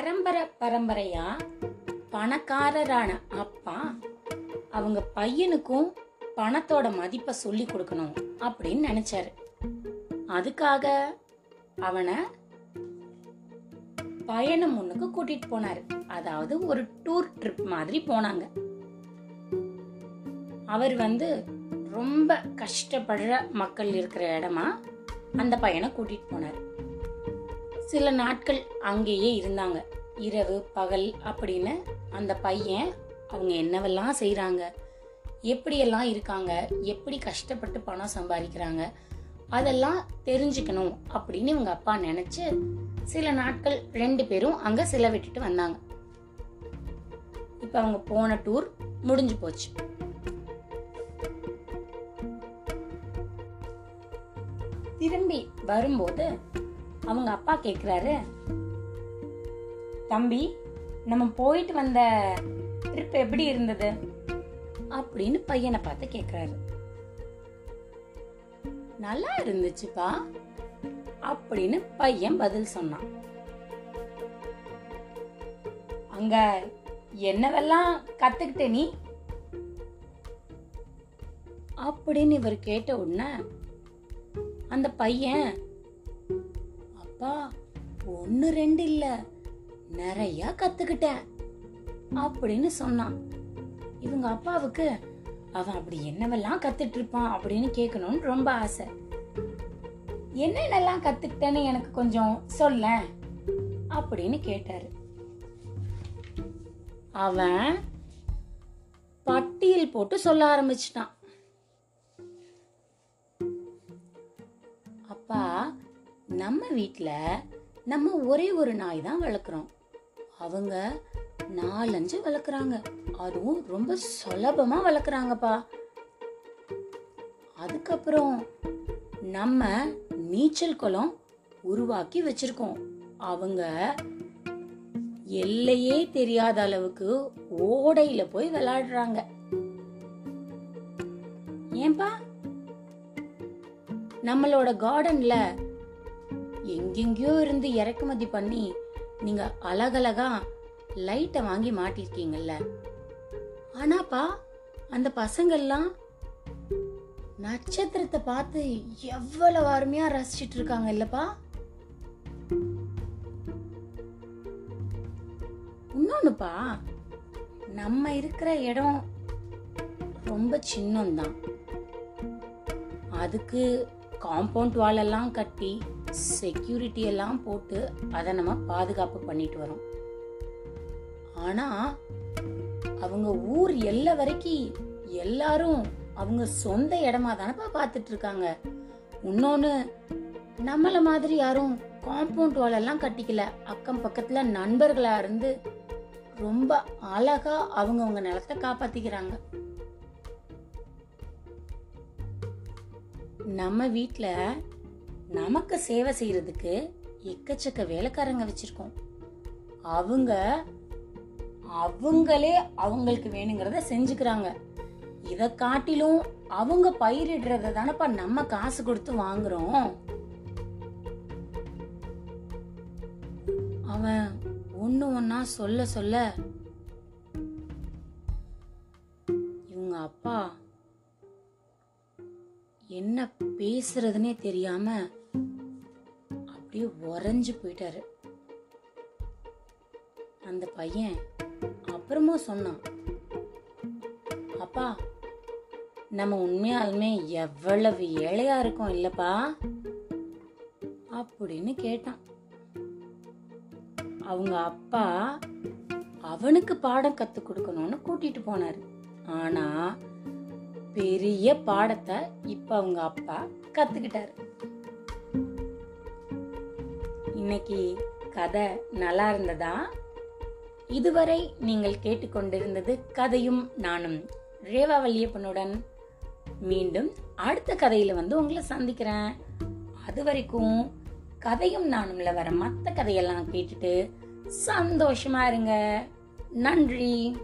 பரம்பரை பரம்பரையா? பணக்காரரான அப்பா அவங்க பையனுக்கும் பணத்தோட மதிப்பை சொல்லி கொடுக்கணும் அப்படின்னு நினைச்சாரு. அதுக்காக அவனை பயணம் ஒண்ணுக்கு கூட்டிட்டு போனாரு. அதாவது ஒரு டூர் ட்ரிப் மாதிரி போனாங்க. அவர் வந்து ரொம்ப கஷ்டப்படுற மக்கள் இருக்கிற இடமா அந்த பையனை கூட்டிட்டு போனார். சில நாட்கள் அங்கேயே இருந்தாங்க. இரவு பகல் அப்படின்னு அந்த பையன் அவங்க என்னவெல்லாம் செய்கிறாங்க எப்படியெல்லாம் இருக்காங்க எப்படி கஷ்டப்பட்டு பணம் சம்பாதிக்கிறாங்க அதெல்லாம் தெரிஞ்சுக்கணும் அப்படின்னு இவங்க அப்பா நினச்சி சில நாட்கள் ரெண்டு பேரும் அங்கே செலவிட்டுட்டு வந்தாங்க. இப்போ அவங்க போன டூர் முடிஞ்சு போச்சு. திரும்பி வரும்போது அவங்க அப்பா கேக்குறாரு. தம்பி நம்ம போயிட்டு வந்த ட்ரிப் எப்படி இருந்தது? அப்படின்னு பையனை பார்த்து கேக்குறாரு. நல்லா இருந்துச்சுப்பா அப்படின்னு பையன் பதில் சொன்னான். அங்க என்னவெல்லாம் கத்துக்கிட்ட நீ? அப்படின்னு இவர் கேட்ட உடனே அந்த பையன் அப்பா ஒன்னு ரெண்டு இல்ல. நிறைய கத்துக்கிட்டேன் அப்படின்னு சொன்னான். இவங்க அப்பாவுக்கு அவன் அப்படி என்னவெல்லாம் கத்துட்டு இருப்பான் அப்படின்னு கேட்கணும்னு ரொம்ப ஆசை. என்னென்னலாம் கத்துக்கிட்டேன்னு எனக்கு கொஞ்சம் சொல்ல அப்படின்னு கேட்டாரு. அவன் பட்டியல் போட்டு சொல்ல ஆரம்பிச்சிட்டான். அப்பா நம்ம வீட்டில் நம்ம ஒரே ஒரு நாய் தான் வளர்க்குறோம். அவங்க நாலஞ்சு வளர்க்குறாங்க. அதுவும் ரொம்ப சுலபமாக வளர்க்குறாங்கப்பா. அதுக்கப்புறம் நம்ம நீச்சல் குளம் உருவாக்கி வச்சிருக்கோம். அவங்க எல்லையே தெரியாத அளவுக்கு ஓடையில போய் விளையாடுறாங்க. ஏன்பா? நம்மளோட கார்டன்ல எங்கெங்கயோ இருந்து இறக்குமதி பண்ணி நீங்க அழகழகா லைட்டை வாங்கி மாட்டிருக்கீங்கல்ல. ஆனாப்பா அந்த பசங்கெல்லாம் நட்சத்திரத்தை பார்த்து எவ்வளவு அருமையா ரசிச்சிட்டு இருக்காங்க இல்லப்பா? இன்னொன்னுப்பா நம்ம இருக்கிற இடம் ரொம்ப சின்னம்தான். அதுக்கு காம்பவுண்ட் வால் எல்லாம் கட்டி செக்யூரிட்டி எல்லாம் போட்டு அதை நம்ம பாதுகாப்பு பண்ணிட்டு வரோம். ஆனா அவங்க ஊர் எல்லை வரைக்கும் எல்லாரும் அவங்க சொந்த இடமா தானப்பா பார்த்துட்டு இருக்காங்க இன்னொன்னு நம்மளை மாதிரி யாரும் காம்பவுண்ட் வால் எல்லாம் கட்டிக்கல. அக்கம் பக்கத்துல நண்பர்களா இருந்து ரொம்ப அழகா அவங்க அவங்க நிலத்தை காப்பாத்திக்கிறாங்க. நம்ம வீட்டில் நமக்கு சேவை செய்யறதுக்கு எக்கச்சக்க வேலைக்காரங்க வச்சிருக்கோம். அவங்க அவங்களே அவங்களுக்கு வேணுங்கிறத செஞ்சுக்கிறாங்க. இதை காட்டிலும் அவங்க பயிரிடுறத தானப்பா நம்ம காசு கொடுத்து வாங்குறோம். அவன் ஒண்ணு ஒன்னா சொல்ல சொல்ல இவங்க அப்பா என்ன பேசுறதுனே தெரியாம அப்படியே உறைஞ்சு போயிட்டாரு. அந்த பையன் அப்புறமும் சொன்னான் அப்பா நம்ம உண்மையாலுமே எவ்வளவு ஏழையா இருக்கோம் இல்லப்பா? அப்படின்னு கேட்டான். அவங்க அப்பா அவனுக்கு பாடம் கத்து கொடுக்கணும்னு கூட்டிட்டு போனாரு. ஆனா பெரிய பாடத்தை இப்ப அவங்க அப்பா கத்துக்கிட்டாரு. இன்னைக்கு கதை நல்லா இருந்ததா? இதுவரை நீங்கள் கேட்டுக்கொண்டிருந்தது கதையும் நானும் ரேவா வல்லியப்பனுடன் மீண்டும் அடுத்த கதையில வந்து உங்களை சந்திக்கிறேன். அது வரைக்கும் கதையும் நானும்ல வர மற்ற கதையெல்லாம் கேட்டுட்டு சந்தோஷமா இருங்க. நன்றி.